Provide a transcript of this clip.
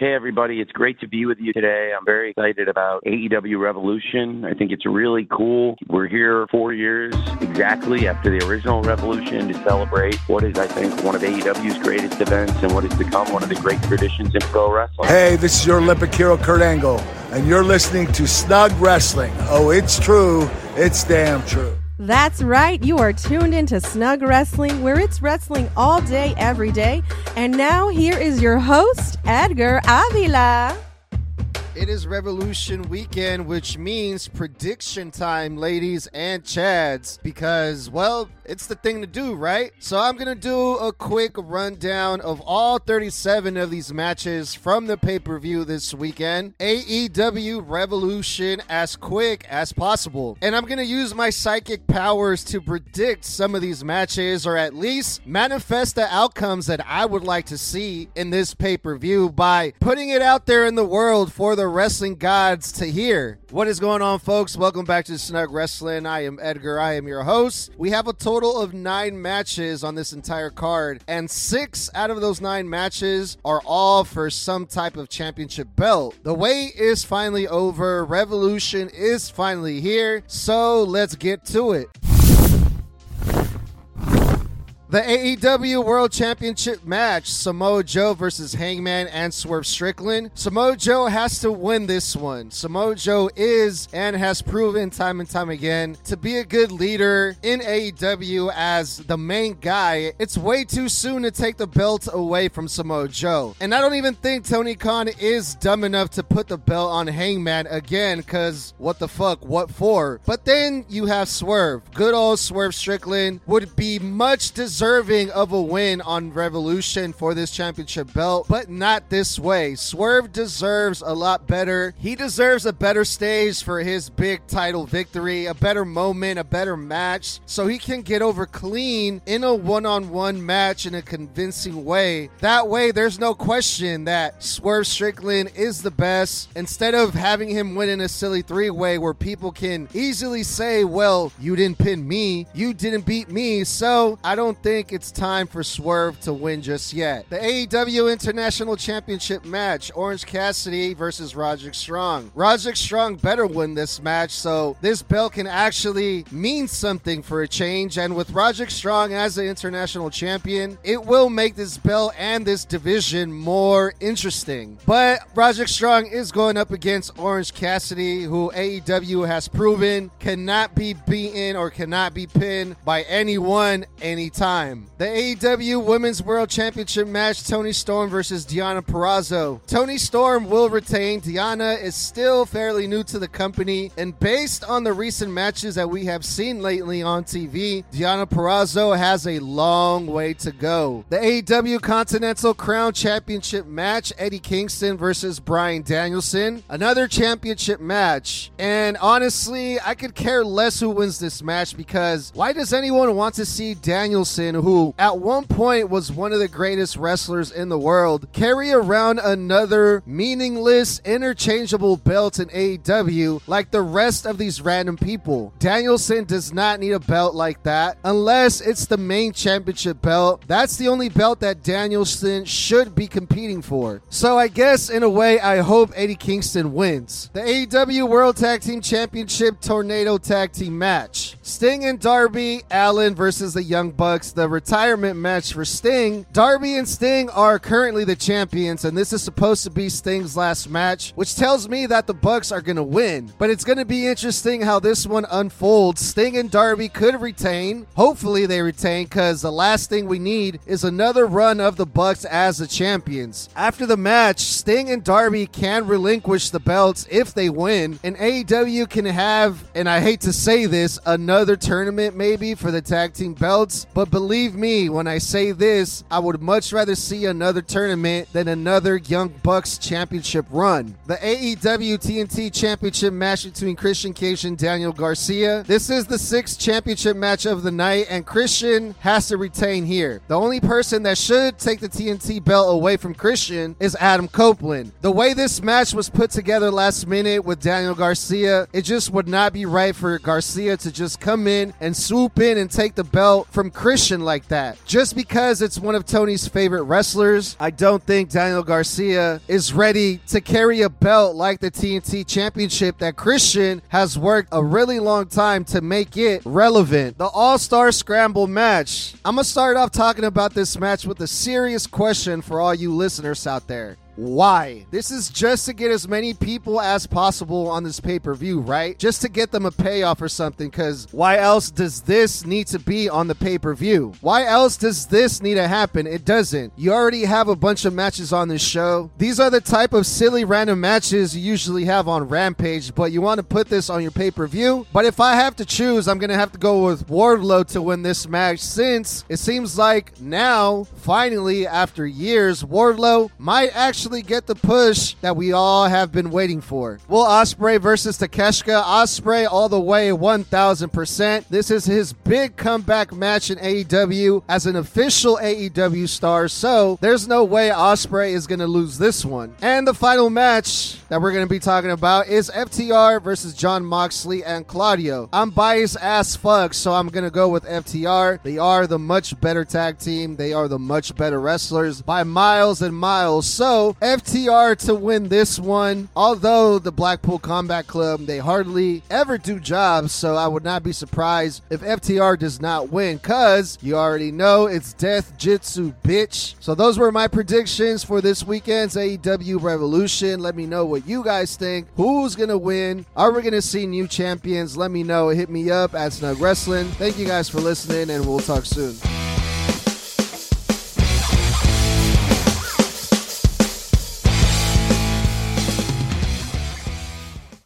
Hey, everybody. It's great to be with you today. I'm very excited about AEW Revolution. I think it's really cool. We're here four years exactly after the original Revolution to celebrate what is, I think, one of AEW's greatest events and what has become one of the great traditions in pro wrestling. Hey, this is your Olympic hero, Kurt Angle, and you're listening to Snug Wrestling. Oh, it's true. It's damn true. That's right. You are tuned into Snug Wrestling, where it's wrestling all day, every day. And now, here is your host, Edgar Avila. It is Revolution Weekend, which means prediction time, ladies and chads, because, well, it's the thing to do, right? So I'm going to do a quick rundown of all 37 of these matches from the pay per view this weekend. AEW Revolution as quick as possible. And I'm going to use my psychic powers to predict some of these matches, or at least manifest the outcomes that I would like to see in this pay per view by putting it out there in the world for the wrestling gods to hear. What is going on, folks? Welcome back to Snug Wrestling. I am Edgar. I am your host. We have a total of nine matches on this entire card, and six out of those nine matches are all for some type of championship belt. The wait is finally over. Revolution is finally here. So let's get to it. The AEW World Championship match Samoa Joe versus Hangman and Swerve Strickland. Samoa Joe has to win this one. Samoa Joe is and has proven time and time again to be a good leader in AEW as the main guy. It's way too soon to take the belt away from Samoa Joe. And I don't even think Tony Khan is dumb enough to put the belt on Hangman again because what the fuck? What for? But then you have Swerve. Good old Swerve Strickland would be much deserved deserving of a win on Revolution for this championship belt, but not this way. Swerve deserves a lot better. He deserves a better stage for his big title victory, a better moment, a better match, so he can get over clean in a one on one match in a convincing way. That way, there's no question that Swerve Strickland is the best. Instead of having him win in a silly three way where people can easily say, well, you didn't pin me, you didn't beat me, so I don't think think it's time for Swerve to win just yet. The AEW International Championship match Orange Cassidy versus Roderick Strong. Roderick Strong better win this match so this belt can actually mean something for a change. And with Roderick Strong as the international champion, it will make this belt and this division more interesting. But Roderick Strong is going up against Orange Cassidy, who AEW has proven cannot be beaten or cannot be pinned by anyone anytime time. The AEW Women's World Championship match Toni Storm versus Deonna Purrazzo. Toni Storm will retain. Deonna is still fairly new to the company, and based on the recent matches that we have seen lately on TV, Deonna Purrazzo has a long way to go. The AEW Continental Crown Championship match Eddie Kingston versus Bryan Danielson. Another championship match. And honestly, I could care less who wins this match because why does anyone want to see Danielson? Who at one point was one of the greatest wrestlers in the world, carry around another meaningless, interchangeable belt in AEW like the rest of these random people. Danielson does not need a belt like that unless it's the main championship belt. That's the only belt that Danielson should be competing for. So I guess in a way, I hope Eddie Kingston wins. The AEW World Tag Team Championship Tornado Tag Team match. Sting and Darby Allin versus the Young Bucks the retirement match for Sting. Darby and Sting are currently the champions, and this is supposed to be Sting's last match, which tells me that the Bucks are going to win. But it's going to be interesting how this one unfolds. Sting and Darby could retain. Hopefully, they retain because the last thing we need is another run of the Bucks as the champions. After the match, Sting and Darby can relinquish the belts if they win, and AEW can have, and I hate to say this, another tournament maybe for the tag team belts, but believe me when I say this, I would much rather see another tournament than another Young Bucks championship run. The AEW TNT championship match between Christian Cage and Daniel Garcia. This is the sixth championship match of the night, and Christian has to retain here. The only person that should take the TNT belt away from Christian is Adam Copeland. The way this match was put together last minute with Daniel Garcia, it just would not be right for Garcia to just come in and swoop in and take the belt from Christian like that. Just because it's one of Tony's favorite wrestlers, I don't think Daniel Garcia is ready to carry a belt like the TNT Championship that Christian has worked a really long time to make it relevant. The All Star Scramble match. I'm going to start off talking about this match with a serious question for all you listeners out there. Why? This is just to get as many people as possible on this pay per view, right? Just to get them a payoff or something. Because why else does this need to be on the pay per view? Why else does this need to happen? It doesn't. You already have a bunch of matches on this show. These are the type of silly random matches you usually have on Rampage, but you want to put this on your pay per view. But if I have to choose, I'm going to have to go with Wardlow to win this match since it seems like now, finally, after years, Wardlow might actually get the push that we all have been waiting for. Will Ospreay versus Takeshita. Ospreay all the way 1000%. This is his big comeback match in AEW as an official AEW star. So there's no way Ospreay is going to lose this one. And the final match that we're going to be talking about is FTR versus Jon Moxley and Claudio. I'm biased as fuck, so I'm going to go with FTR. They are the much better tag team. They are the much better wrestlers by miles and miles. So FTR to win this one. Although the Blackpool Combat Club, they hardly ever do jobs, so I would not be surprised if FTR does not win, because you already know it's Death Jitsu, bitch. So those were my predictions for this weekend's AEW Revolution. Let me know what you guys think. Who's gonna win? Are we gonna see new champions? Let me know. Hit me up at Snug Wrestling. Thank you guys for listening, and we'll talk soon.